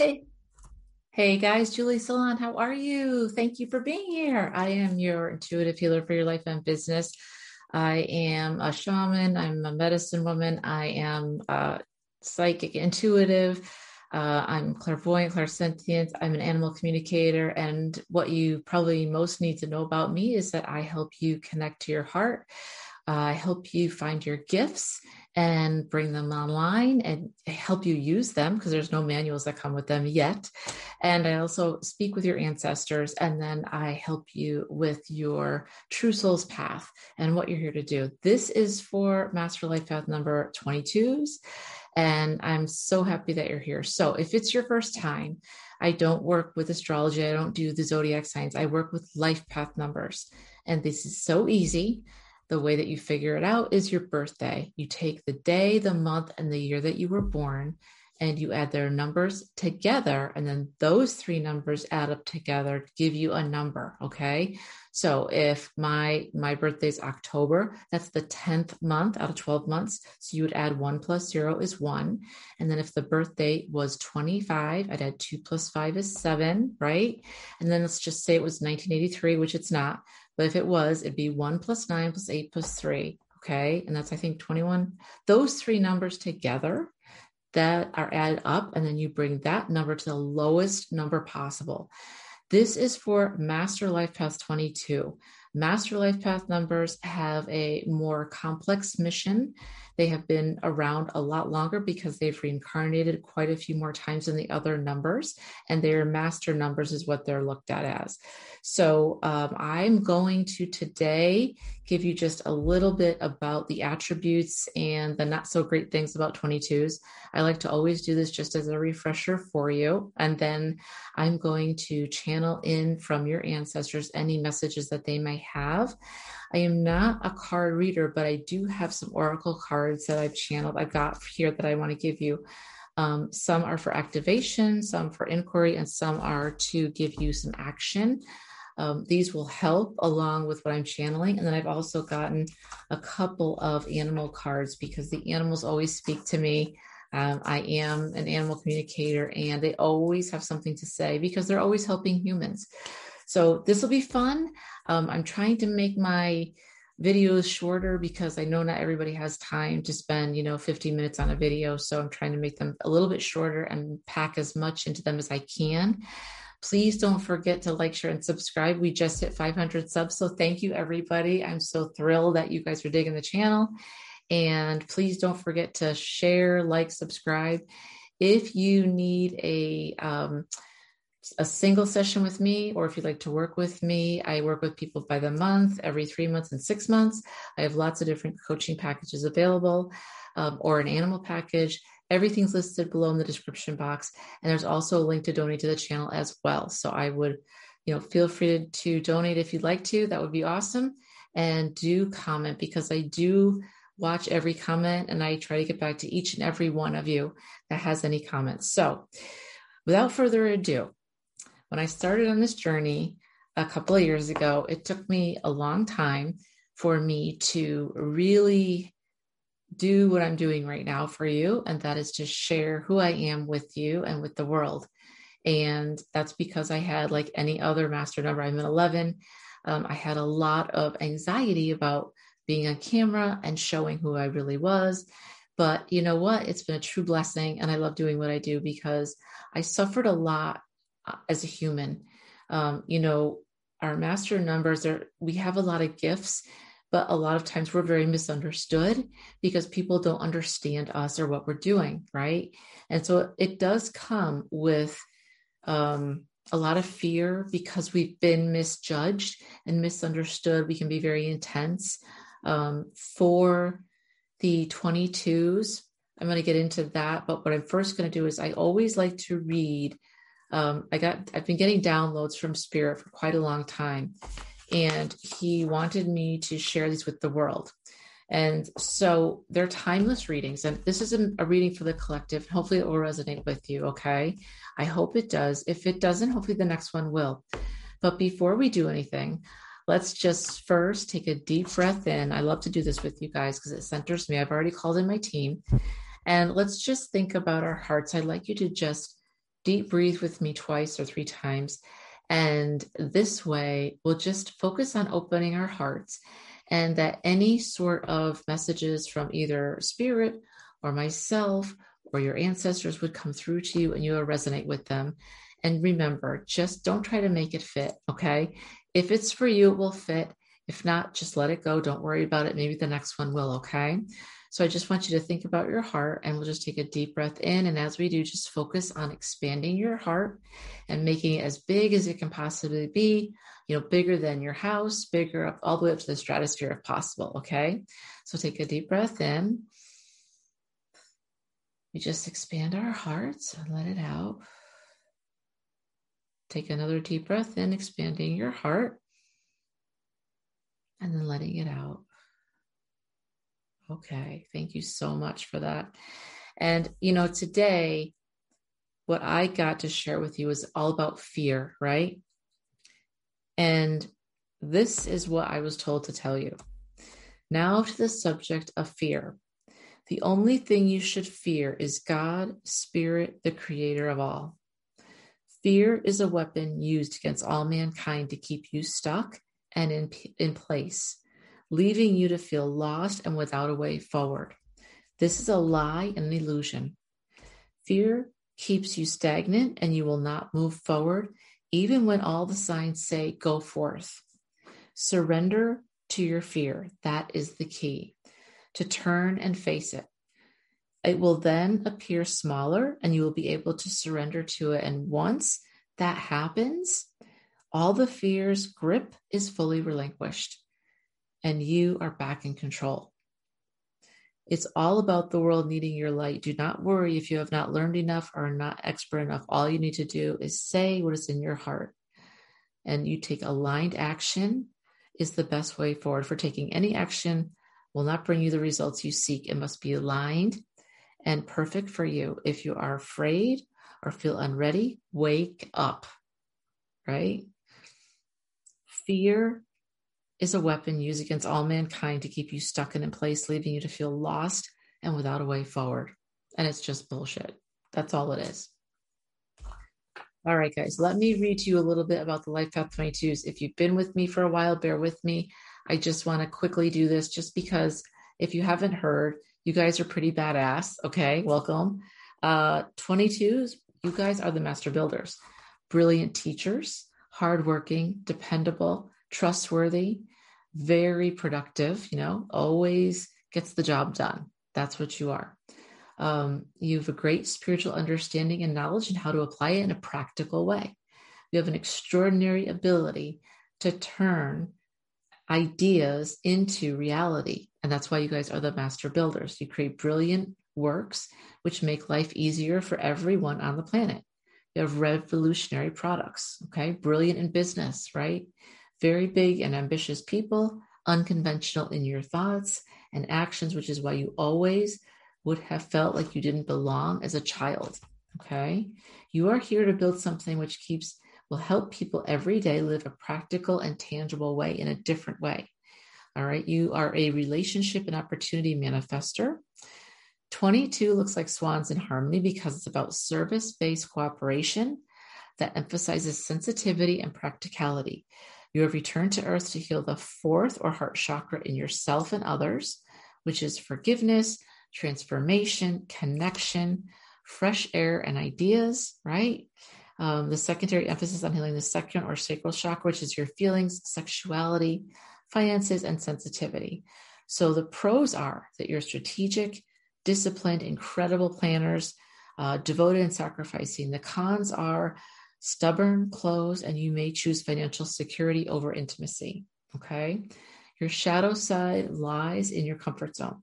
Hey. Hey guys, Julie Salon, how are you? Thank you for being here. I am your intuitive healer for your life and business. I am a shaman, I'm a medicine woman, I am a psychic intuitive, uh, I'm clairvoyant, clairsentient, I'm an animal communicator. And what you probably most need to know about me is that I help you connect to your heart. Uh, I help you find your gifts and bring them online and help you use them because there's no manuals that come with them yet. And I also speak with your ancestors and then I help you with your true soul's path and what you're here to do. This is for Master Life Path number 22s. And I'm so happy that you're here. So if it's your first time, I don't work with astrology. I don't do the zodiac signs. I work with life path numbers. And this is so easy the way that you figure it out is your birthday. You take the day, the month, and the year that you were born, and you add their numbers together. And then those three numbers add up together to give you a number. Okay. So if my my birthday is October, that's the 10th month out of 12 months. So you would add one plus zero is one. And then if the birthday was 25, I'd add two plus five is seven, right? And then let's just say it was 1983, which it's not. But if it was, it'd be one plus nine plus eight plus three. Okay. And that's, I think, 21. Those three numbers together that are added up, and then you bring that number to the lowest number possible. This is for Master Life Path 22. Master Life Path numbers have a more complex mission. They have been around a lot longer because they've reincarnated quite a few more times than the other numbers, and their master numbers is what they're looked at as. So um, I'm going to today give you just a little bit about the attributes and the not so great things about 22s. I like to always do this just as a refresher for you. And then I'm going to channel in from your ancestors any messages that they may have. I am not a card reader, but I do have some oracle cards that I've channeled. I've got here that I want to give you. Um, some are for activation, some for inquiry, and some are to give you some action. Um, these will help along with what I'm channeling. And then I've also gotten a couple of animal cards because the animals always speak to me. Um, I am an animal communicator and they always have something to say because they're always helping humans. So this will be fun. Um, I'm trying to make my videos shorter because I know not everybody has time to spend, you know, 15 minutes on a video. So I'm trying to make them a little bit shorter and pack as much into them as I can. Please don't forget to like, share, and subscribe. We just hit 500 subs. So thank you, everybody. I'm so thrilled that you guys are digging the channel. And please don't forget to share, like, subscribe. If you need a, um, a single session with me, or if you'd like to work with me, I work with people by the month, every three months, and six months. I have lots of different coaching packages available, um, or an animal package. Everything's listed below in the description box. And there's also a link to donate to the channel as well. So I would, you know, feel free to donate if you'd like to. That would be awesome. And do comment because I do watch every comment and I try to get back to each and every one of you that has any comments. So without further ado, when I started on this journey a couple of years ago, it took me a long time for me to really do what I'm doing right now for you, and that is to share who I am with you and with the world. And that's because I had, like any other master number, I'm an 11. Um, I had a lot of anxiety about being on camera and showing who I really was. But you know what? It's been a true blessing. And I love doing what I do because I suffered a lot as a human. Um, you know, our master numbers are, we have a lot of gifts but a lot of times we're very misunderstood because people don't understand us or what we're doing right? And so it does come with um, a lot of fear because we've been misjudged and misunderstood. We can be very intense. Um, for the 22s i'm going to get into that but what i'm first going to do is i always like to read um, i got i've been getting downloads from spirit for quite a long time and he wanted me to share these with the world. And so they're timeless readings. And this is a, a, reading for the collective. Hopefully, it will resonate with you. Okay. I hope it does. If it doesn't, hopefully, the next one will. But before we do anything, let's just first take a deep breath in. I love to do this with you guys because it centers me. I've already called in my team. And let's just think about our hearts. I'd like you to just deep breathe with me twice or three times. And this way, we'll just focus on opening our hearts and that any sort of messages from either spirit or myself or your ancestors would come through to you and you will resonate with them. And remember, just don't try to make it fit. Okay. If it's for you, it will fit. If not, just let it go. Don't worry about it. Maybe the next one will. Okay. So I just want you to think about your heart and we'll just take a deep breath in. And as we do, just focus on expanding your heart and making it as big as it can possibly be, you know, bigger than your house, bigger up all the way up to the stratosphere if possible. Okay. So take a deep breath in. We just expand our hearts and let it out. Take another deep breath in, expanding your heart, and then letting it out. Okay, thank you so much for that. And, you know, today, what I got to share with you is all about fear, right? And this is what I was told to tell you. Now to the subject of fear. The only thing you should fear is God, Spirit, the creator of all. Fear is a weapon used against all mankind to keep you stuck and in, in place leaving you to feel lost and without a way forward. This is a lie and an illusion. Fear keeps you stagnant and you will not move forward, even when all the signs say, go forth. Surrender to your fear. That is the key to turn and face it. It will then appear smaller and you will be able to surrender to it. And once that happens, all the fear's grip is fully relinquished and you are back in control. It's all about the world needing your light. Do not worry if you have not learned enough or not expert enough. All you need to do is say what is in your heart. And you take aligned action is the best way forward. For taking any action will not bring you the results you seek. It must be aligned and perfect for you. If you are afraid or feel unready, wake up, right? Fear is a weapon used against all mankind to keep you stuck in a place, leaving you to feel lost and without a way forward. And it's just bullshit. That's all it is. All right, guys, let me read to you a little bit about the Life Path 22s. If you've been with me for a while, bear with me. I just want to quickly do this just because if you haven't heard, you guys are pretty badass. Okay, welcome. Uh, 22s, you guys are the master builders, brilliant teachers, hardworking, dependable, trustworthy, very productive, you know, always gets the job done. That's what you are. Um, you have a great spiritual understanding and knowledge and how to apply it in a practical way. You have an extraordinary ability to turn ideas into reality. And that's why you guys are the master builders. You create brilliant works which make life easier for everyone on the planet. You have revolutionary products, okay? Brilliant in business, right? Very big and ambitious people, unconventional in your thoughts and actions, which is why you always would have felt like you didn't belong as a child. Okay. You are here to build something which keeps, will help people every day live a practical and tangible way in a different way. All right. You are a relationship and opportunity manifester. 22 looks like swans in harmony because it's about service based cooperation that emphasizes sensitivity and practicality. You have returned to earth to heal the fourth or heart chakra in yourself and others, which is forgiveness, transformation, connection, fresh air, and ideas, right? Um, the secondary emphasis on healing the second or sacral chakra, which is your feelings, sexuality, finances, and sensitivity. So the pros are that you're strategic, disciplined, incredible planners, uh, devoted and sacrificing. The cons are stubborn, closed, and you may choose financial security over intimacy. Okay. Your shadow side lies in your comfort zone.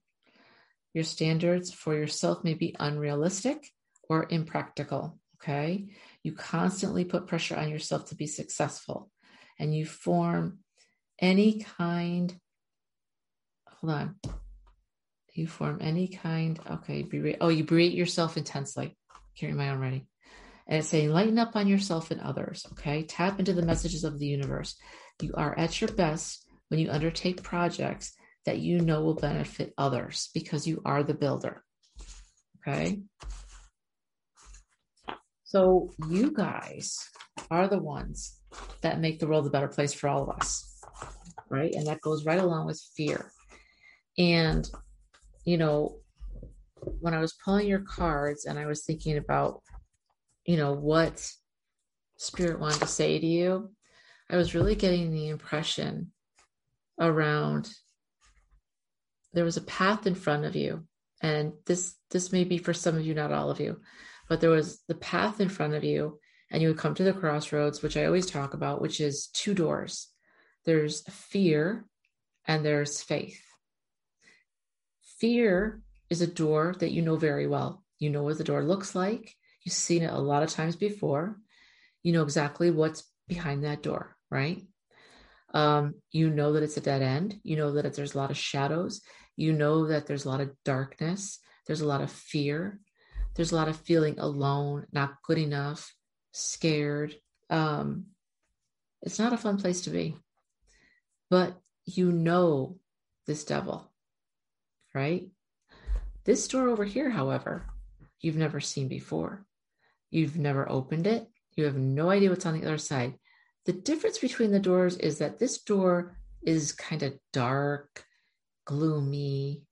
Your standards for yourself may be unrealistic or impractical. Okay. You constantly put pressure on yourself to be successful and you form any kind, hold on. You form any kind, okay, oh, you berate yourself intensely. Carry my own ready. And it's saying, lighten up on yourself and others. Okay. Tap into the messages of the universe. You are at your best when you undertake projects that you know will benefit others because you are the builder. Okay. So you guys are the ones that make the world a better place for all of us. Right. And that goes right along with fear. And, you know, when I was pulling your cards and I was thinking about, you know, what spirit wanted to say to you, I was really getting the impression around there was a path in front of you. And this this may be for some of you, not all of you, but there was the path in front of you, and you would come to the crossroads, which I always talk about, which is two doors. There's fear and there's faith. Fear is a door that you know very well. You know what the door looks like. You've seen it a lot of times before. You know exactly what's behind that door, right? Um, you know that it's a dead end. You know that there's a lot of shadows. You know that there's a lot of darkness. There's a lot of fear. There's a lot of feeling alone, not good enough, scared. Um, it's not a fun place to be. But you know this devil, right? This door over here, however, you've never seen before. You've never opened it. You have no idea what's on the other side. The difference between the doors is that this door is kind of dark, gloomy,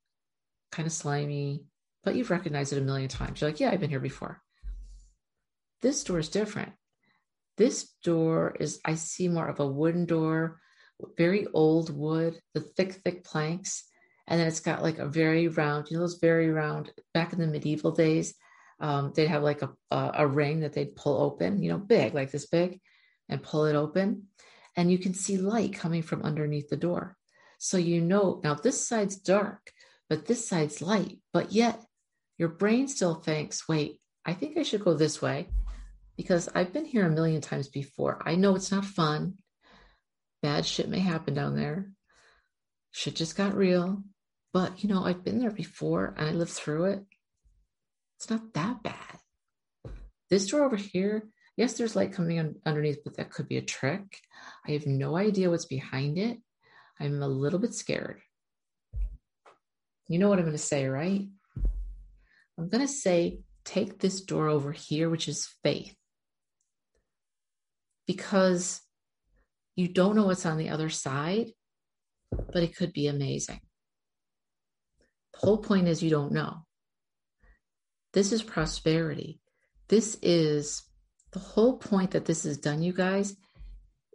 kind of slimy, but you've recognized it a million times. You're like, yeah, I've been here before. This door is different. This door is, I see more of a wooden door, very old wood, the thick, thick planks. And then it's got like a very round, you know, those very round, back in the medieval days, um, they'd have like a, a, a ring that they'd pull open, you know, big, like this big, and pull it open. And you can see light coming from underneath the door. So you know, now this side's dark, but this side's light. But yet your brain still thinks, wait, I think I should go this way because I've been here a million times before. I know it's not fun. Bad shit may happen down there. Shit just got real. But, you know, I've been there before and I lived through it. It's not that bad. This door over here, yes, there's light coming underneath, but that could be a trick. I have no idea what's behind it. I'm a little bit scared. You know what I'm going to say, right? I'm going to say, take this door over here, which is faith. Because you don't know what's on the other side, but it could be amazing. The whole point is you don't know. This is prosperity. This is the whole point that this is done, you guys,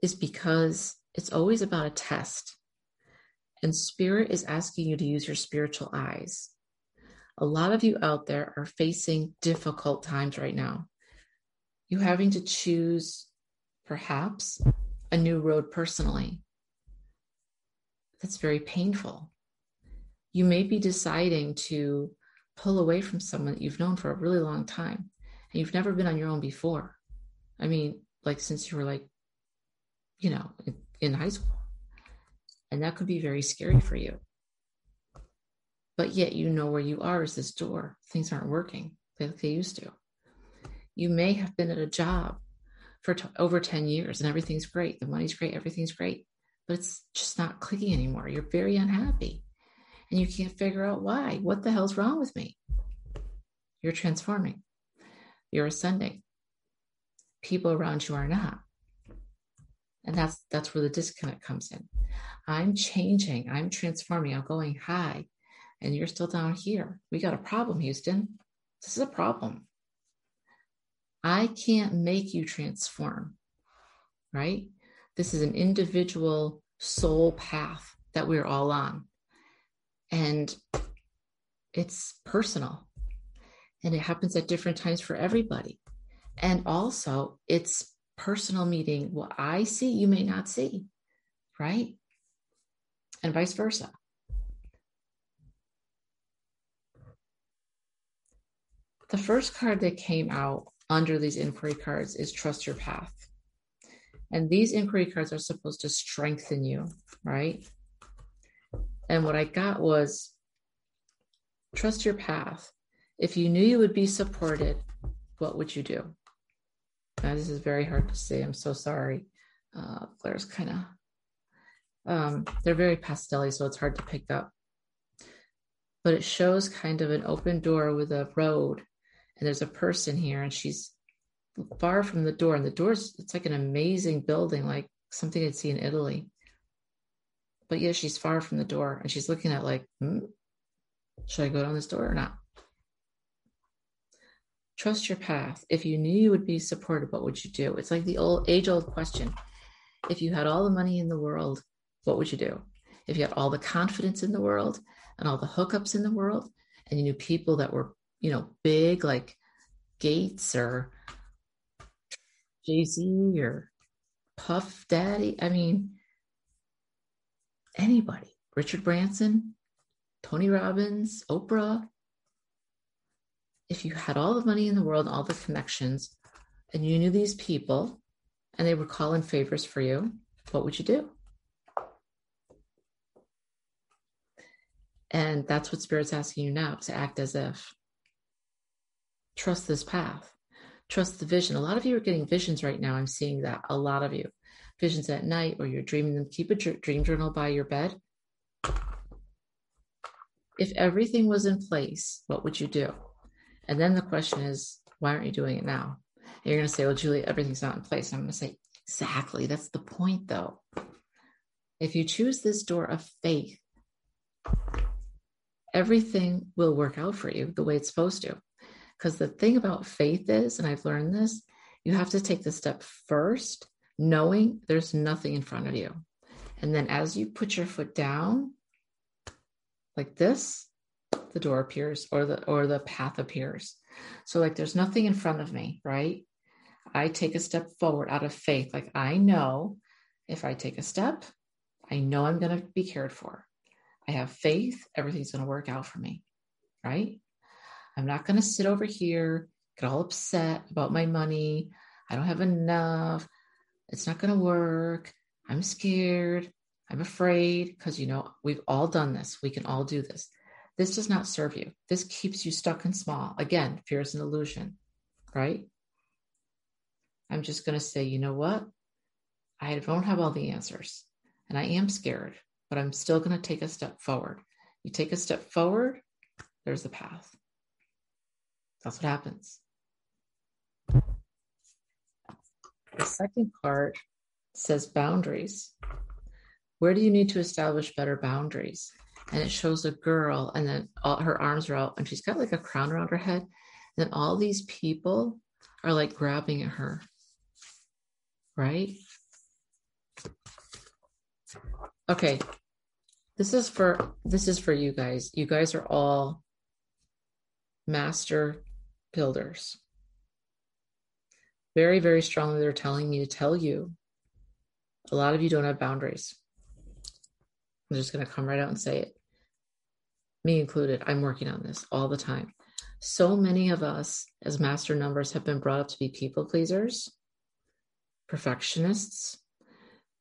is because it's always about a test. And spirit is asking you to use your spiritual eyes. A lot of you out there are facing difficult times right now. You having to choose perhaps a new road personally. That's very painful. You may be deciding to pull away from someone that you've known for a really long time and you've never been on your own before. I mean, like since you were like, you know, in high school. And that could be very scary for you. But yet you know where you are is this door. Things aren't working like they used to. You may have been at a job for t- over 10 years and everything's great. The money's great, everything's great, but it's just not clicking anymore. You're very unhappy and you can't figure out why. What the hell's wrong with me? You're transforming, you're ascending. People around you are not. And that's that's where the disconnect comes in. I'm changing, I'm transforming, I'm going high, and you're still down here. We got a problem, Houston. This is a problem. I can't make you transform, right? This is an individual soul path that we're all on. And it's personal and it happens at different times for everybody. And also, it's personal meeting. What I see, you may not see, right? And vice versa. The first card that came out under these inquiry cards is Trust Your Path. And these inquiry cards are supposed to strengthen you, right? And what I got was trust your path. If you knew you would be supported, what would you do? Now, this is very hard to say. I'm so sorry. Uh, Claire's kind of, um, they're very pastel so it's hard to pick up. But it shows kind of an open door with a road, and there's a person here, and she's far from the door, and the door's it's like an amazing building, like something I'd see in Italy. But yeah, she's far from the door, and she's looking at like, hmm, should I go down this door or not? Trust your path. If you knew you would be supported, what would you do? It's like the old age old question. If you had all the money in the world, what would you do? If you had all the confidence in the world and all the hookups in the world, and you knew people that were, you know, big like Gates or Jay Z or Puff Daddy. I mean, anybody. Richard Branson, Tony Robbins, Oprah. If you had all the money in the world all the connections, and you knew these people and they were calling favors for you, what would you do? And that's what Spirit's asking you now to act as if. Trust this path. Trust the vision. A lot of you are getting visions right now. I'm seeing that. A lot of you. Visions at night or you're dreaming them. Keep a dream journal by your bed. If everything was in place, what would you do? And then the question is, why aren't you doing it now? And you're going to say, well, Julie, everything's not in place. I'm going to say, exactly. That's the point, though. If you choose this door of faith, everything will work out for you the way it's supposed to. Because the thing about faith is, and I've learned this, you have to take the step first, knowing there's nothing in front of you. And then as you put your foot down, like this, the door appears or the or the path appears. So like there's nothing in front of me, right? I take a step forward out of faith. Like I know if I take a step, I know I'm going to be cared for. I have faith, everything's going to work out for me, right? I'm not going to sit over here, get all upset about my money. I don't have enough. It's not going to work. I'm scared. I'm afraid because, you know, we've all done this. We can all do this. This does not serve you. This keeps you stuck and small. Again, fear is an illusion, right? I'm just going to say, you know what? I don't have all the answers and I am scared, but I'm still going to take a step forward. You take a step forward, there's the path. That's what happens. The second part says boundaries. Where do you need to establish better boundaries? And it shows a girl, and then all, her arms are out, and she's got like a crown around her head. And then all these people are like grabbing at her, right? Okay, this is for this is for you guys. You guys are all master builders. Very, very strongly, they're telling me to tell you a lot of you don't have boundaries. I'm just going to come right out and say it. Me included, I'm working on this all the time. So many of us as master numbers have been brought up to be people pleasers, perfectionists.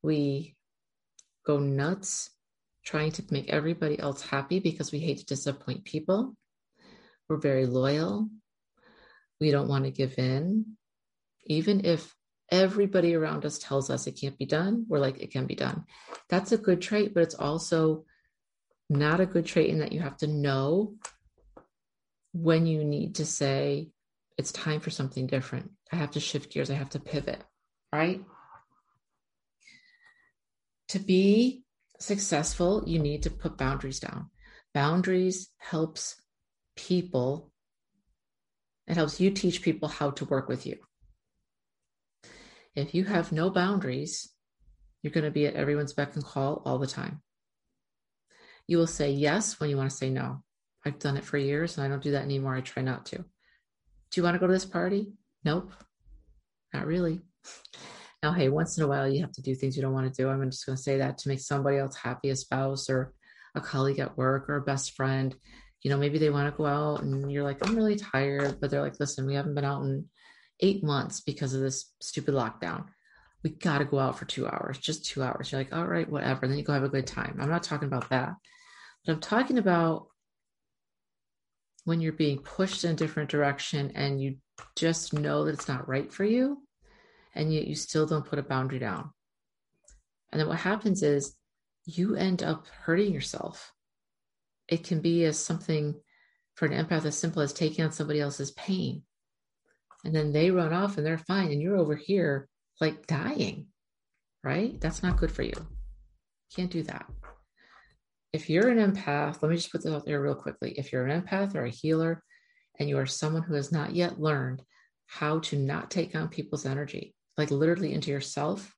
We go nuts trying to make everybody else happy because we hate to disappoint people. We're very loyal. We don't want to give in. Even if everybody around us tells us it can't be done, we're like, it can be done. That's a good trait, but it's also not a good trait in that you have to know when you need to say, it's time for something different. I have to shift gears. I have to pivot, right? To be successful, you need to put boundaries down. Boundaries helps people it helps you teach people how to work with you. If you have no boundaries, you're going to be at everyone's beck and call all the time. You will say yes when you want to say no. I've done it for years and I don't do that anymore. I try not to. Do you want to go to this party? Nope, not really. Now, hey, once in a while you have to do things you don't want to do. I'm just going to say that to make somebody else happy, a spouse or a colleague at work or a best friend you know, maybe they want to go out and you're like, I'm really tired, but they're like, listen, we haven't been out in eight months because of this stupid lockdown. We got to go out for two hours, just two hours. You're like, all right, whatever. And then you go have a good time. I'm not talking about that, but I'm talking about when you're being pushed in a different direction and you just know that it's not right for you and yet you still don't put a boundary down. And then what happens is you end up hurting yourself it can be as something for an empath as simple as taking on somebody else's pain and then they run off and they're fine and you're over here like dying right? That's not good for you. Can't do that. If you're an empath let me just put this out there real quickly. If you're an empath or a healer and you are someone who has not yet learned how to not take on people's energy like literally into yourself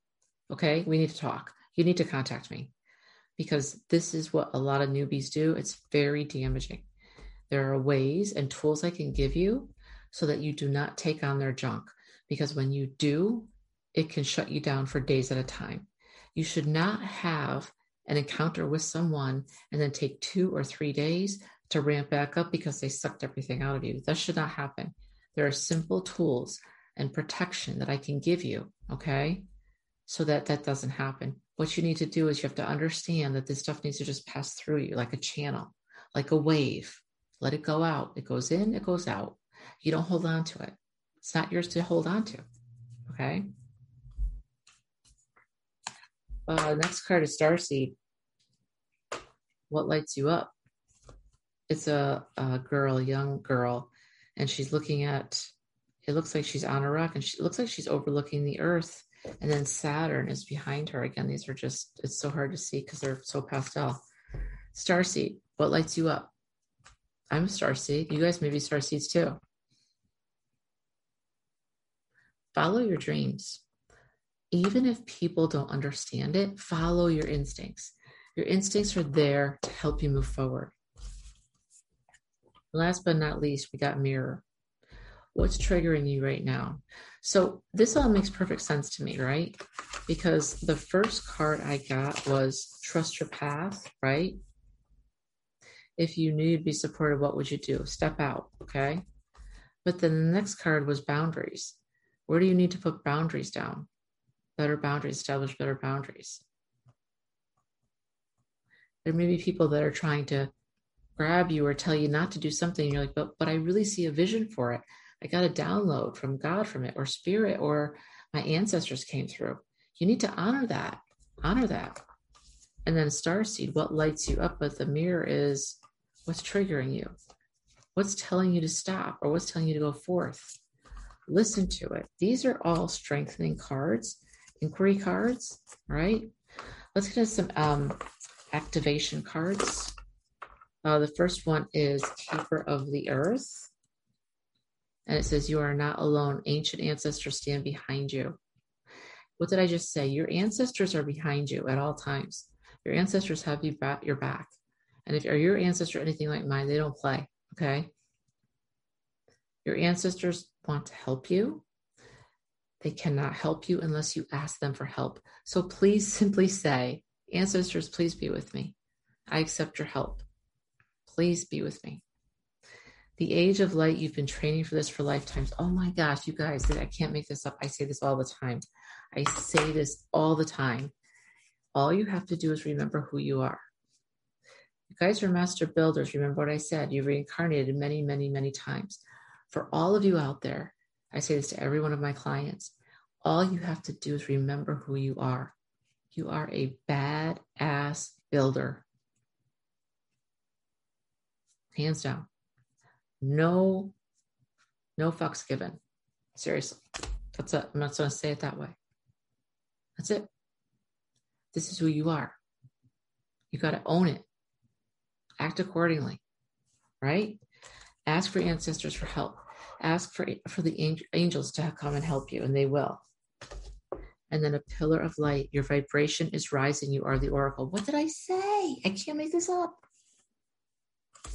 okay we need to talk. You need to contact me. Because this is what a lot of newbies do. It's very damaging. There are ways and tools i can give you so that you do not take on their junk. Because when you do, it can shut you down for days at a time. You should not have an encounter with someone and then take two or three days to ramp back up because they sucked everything out of you. That should not happen. There are simple tools and protection that I can give you, okay? So that that doesn't happen. What you need to do is you have to understand that this stuff needs to just pass through you like a channel, like a wave. Let it go out. It goes in, it goes out. You don't hold on to it. It's not yours to hold on to. Okay. Uh, next card is Starseed. What lights you up? It's a, a girl, young girl, and she's looking at. It looks like she's on a rock, and she looks like she's overlooking the Earth. And then Saturn is behind her. Again, these are just. It's so hard to see because they're so pastel. Starseed. What lights you up? I'm a starseed. You guys may be starseeds too. Follow your dreams. Even if people don't understand it, follow your instincts. Your instincts are there to help you move forward. Last but not least, we got mirror. What's triggering you right now? So, this all makes perfect sense to me, right? Because the first card I got was trust your path, right? If you knew you'd be supported, what would you do? Step out, okay? But then the next card was boundaries. Where do you need to put boundaries down? Better boundaries, establish better boundaries. There may be people that are trying to grab you or tell you not to do something. And you're like, but, but I really see a vision for it. I got a download from God from it, or spirit, or my ancestors came through. You need to honor that. Honor that. And then star seed, what lights you up? But the mirror is what's triggering you, what's telling you to stop, or what's telling you to go forth listen to it. These are all strengthening cards, inquiry cards, right? Let's get some um, activation cards. Uh, the first one is Keeper of the Earth. And it says, You are not alone. Ancient ancestors stand behind you. What did I just say? Your ancestors are behind you at all times. Your ancestors have you back, your back. And if are your ancestor anything like mine, they don't play. Okay. Your ancestors want to help you. They cannot help you unless you ask them for help. So please simply say, Ancestors, please be with me. I accept your help. Please be with me. The age of light, you've been training for this for lifetimes. Oh my gosh, you guys, I can't make this up. I say this all the time. I say this all the time. All you have to do is remember who you are. You guys are master builders. Remember what I said. You reincarnated many, many, many times. For all of you out there, I say this to every one of my clients all you have to do is remember who you are. You are a bad ass builder. Hands down. No, no fucks given. Seriously. That's it. I'm not going to say it that way. That's it. This is who you are. You got to own it. Act accordingly, right? Ask for ancestors for help. Ask for, for the angels to come and help you, and they will. And then a pillar of light. Your vibration is rising. You are the oracle. What did I say? I can't make this up.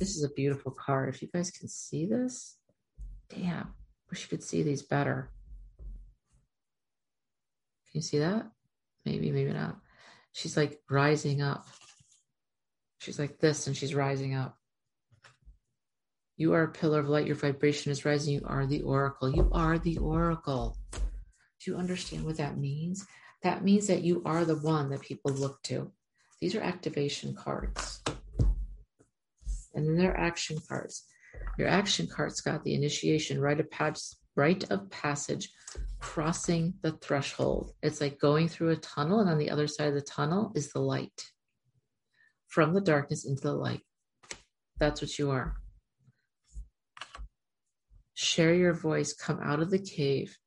This is a beautiful card. If you guys can see this, damn, wish you could see these better. Can you see that? Maybe, maybe not. She's like rising up. She's like this and she's rising up. You are a pillar of light. Your vibration is rising. You are the oracle. You are the oracle. Do you understand what that means? That means that you are the one that people look to. These are activation cards. And then there are action cards. Your action cards got the initiation, rite of, pas- rite of passage, crossing the threshold. It's like going through a tunnel, and on the other side of the tunnel is the light. From the darkness into the light. That's what you are. Share your voice, come out of the cave,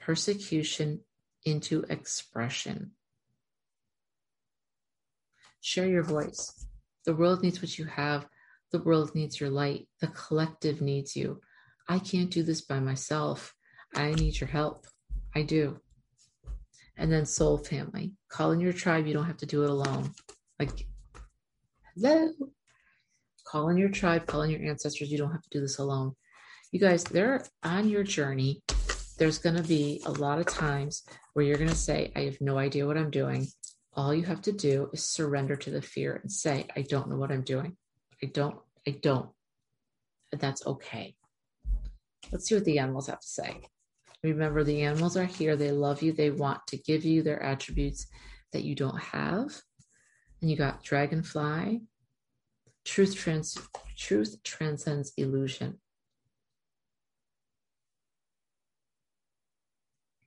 persecution into expression. Share your voice. The world needs what you have. The world needs your light. The collective needs you. I can't do this by myself. I need your help. I do. And then soul family. Call in your tribe. You don't have to do it alone. Like, hello. Call in your tribe, call in your ancestors. You don't have to do this alone. You guys, they're on your journey. There's going to be a lot of times where you're going to say, I have no idea what I'm doing. All you have to do is surrender to the fear and say, I don't know what I'm doing. I don't, I don't. And that's okay. Let's see what the animals have to say. Remember, the animals are here. They love you. They want to give you their attributes that you don't have. And you got dragonfly. Truth, trans- truth transcends illusion.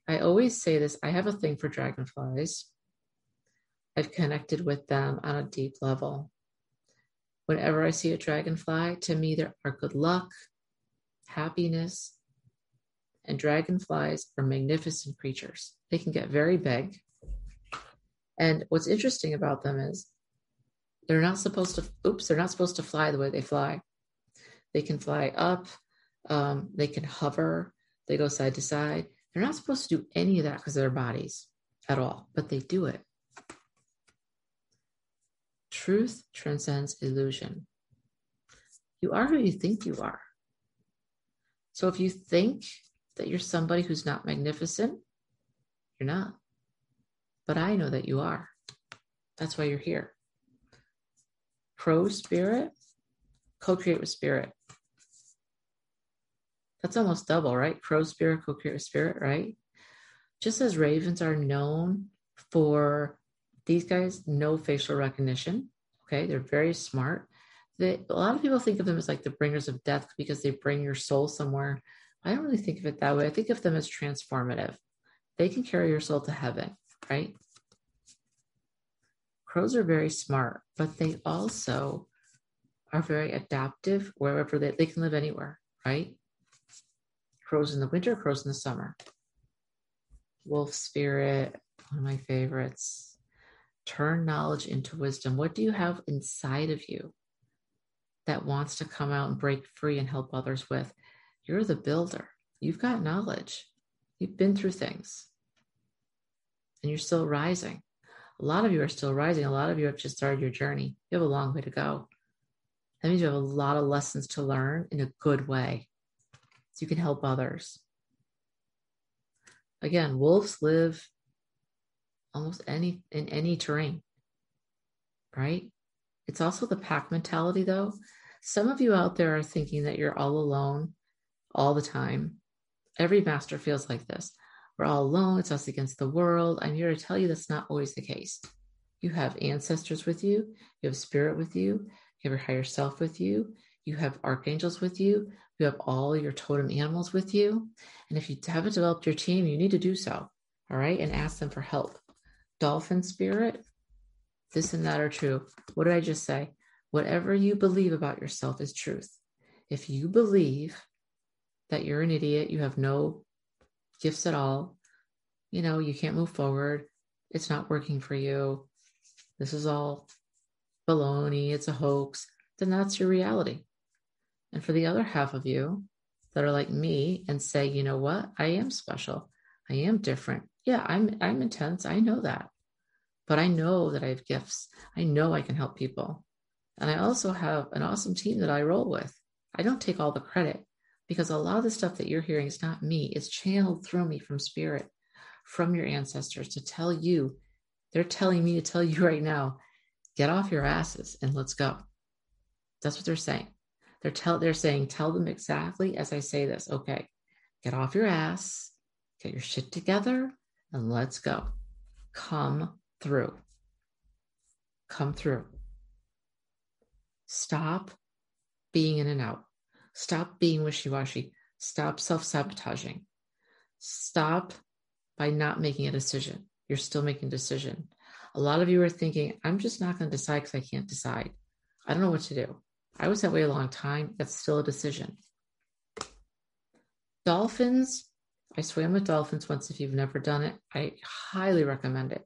I always say this I have a thing for dragonflies. I've connected with them on a deep level. Whenever I see a dragonfly, to me, there are good luck, happiness, and dragonflies are magnificent creatures. They can get very big. And what's interesting about them is they're not supposed to, oops, they're not supposed to fly the way they fly. They can fly up, um, they can hover, they go side to side. They're not supposed to do any of that because their bodies at all, but they do it. Truth transcends illusion. You are who you think you are. So if you think that you're somebody who's not magnificent, you're not. But I know that you are. That's why you're here. Crow spirit, co create with spirit. That's almost double, right? Crow spirit, co create spirit, right? Just as ravens are known for these guys, no facial recognition. Okay, they're very smart. They, a lot of people think of them as like the bringers of death because they bring your soul somewhere. I don't really think of it that way. I think of them as transformative. They can carry your soul to heaven, right? Crows are very smart, but they also are very adaptive wherever they, they can live anywhere, right? Crows in the winter, crows in the summer. Wolf spirit, one of my favorites. Turn knowledge into wisdom. What do you have inside of you that wants to come out and break free and help others with? You're the builder. You've got knowledge. You've been through things and you're still rising. A lot of you are still rising. A lot of you have just started your journey. You have a long way to go. That means you have a lot of lessons to learn in a good way so you can help others. Again, wolves live almost any in any terrain, right? It's also the pack mentality, though. Some of you out there are thinking that you're all alone all the time. Every master feels like this. We're all alone. It's us against the world. I'm here to tell you that's not always the case. You have ancestors with you, you have spirit with you, you have your higher self with you, you have archangels with you, you have all your totem animals with you. And if you haven't developed your team, you need to do so. All right. And ask them for help. Dolphin spirit, this and that are true. What did I just say? Whatever you believe about yourself is truth. If you believe that you're an idiot, you have no gifts at all, you know, you can't move forward, it's not working for you, this is all baloney, it's a hoax, then that's your reality. And for the other half of you that are like me and say, you know what, I am special, I am different. Yeah, I'm I'm intense. I know that. But I know that I have gifts. I know I can help people. And I also have an awesome team that I roll with. I don't take all the credit because a lot of the stuff that you're hearing is not me, it's channeled through me from spirit, from your ancestors to tell you. They're telling me to tell you right now, get off your asses and let's go. That's what they're saying. They're tell they're saying, tell them exactly as I say this. Okay, get off your ass, get your shit together, and let's go. Come through. Come through. Stop being in and out. Stop being wishy washy. Stop self sabotaging. Stop by not making a decision. You're still making a decision. A lot of you are thinking, I'm just not going to decide because I can't decide. I don't know what to do. I was that way a long time. That's still a decision. Dolphins, I swam with dolphins once. If you've never done it, I highly recommend it.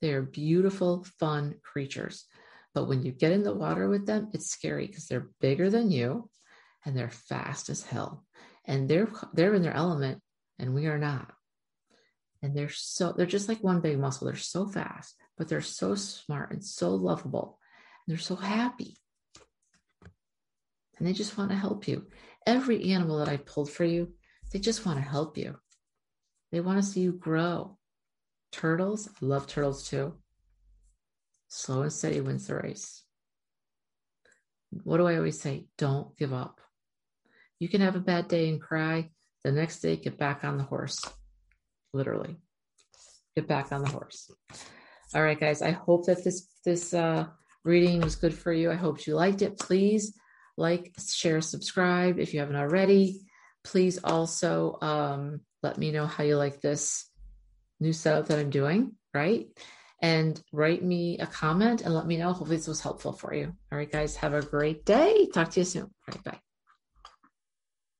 They are beautiful, fun creatures. But when you get in the water with them, it's scary because they're bigger than you and they're fast as hell. And they're they're in their element and we are not. And they're so they're just like one big muscle. They're so fast, but they're so smart and so lovable. And they're so happy. And they just want to help you. Every animal that I pulled for you, they just want to help you. They want to see you grow. Turtles, I love turtles too. Slow and steady wins the race. What do I always say? Don't give up. You can have a bad day and cry. The next day, get back on the horse. Literally, get back on the horse. All right, guys. I hope that this this uh, reading was good for you. I hope you liked it. Please like, share, subscribe if you haven't already. Please also um, let me know how you like this new setup that I'm doing, right? And write me a comment and let me know. Hopefully, this was helpful for you. All right, guys, have a great day. Talk to you soon. All right, bye.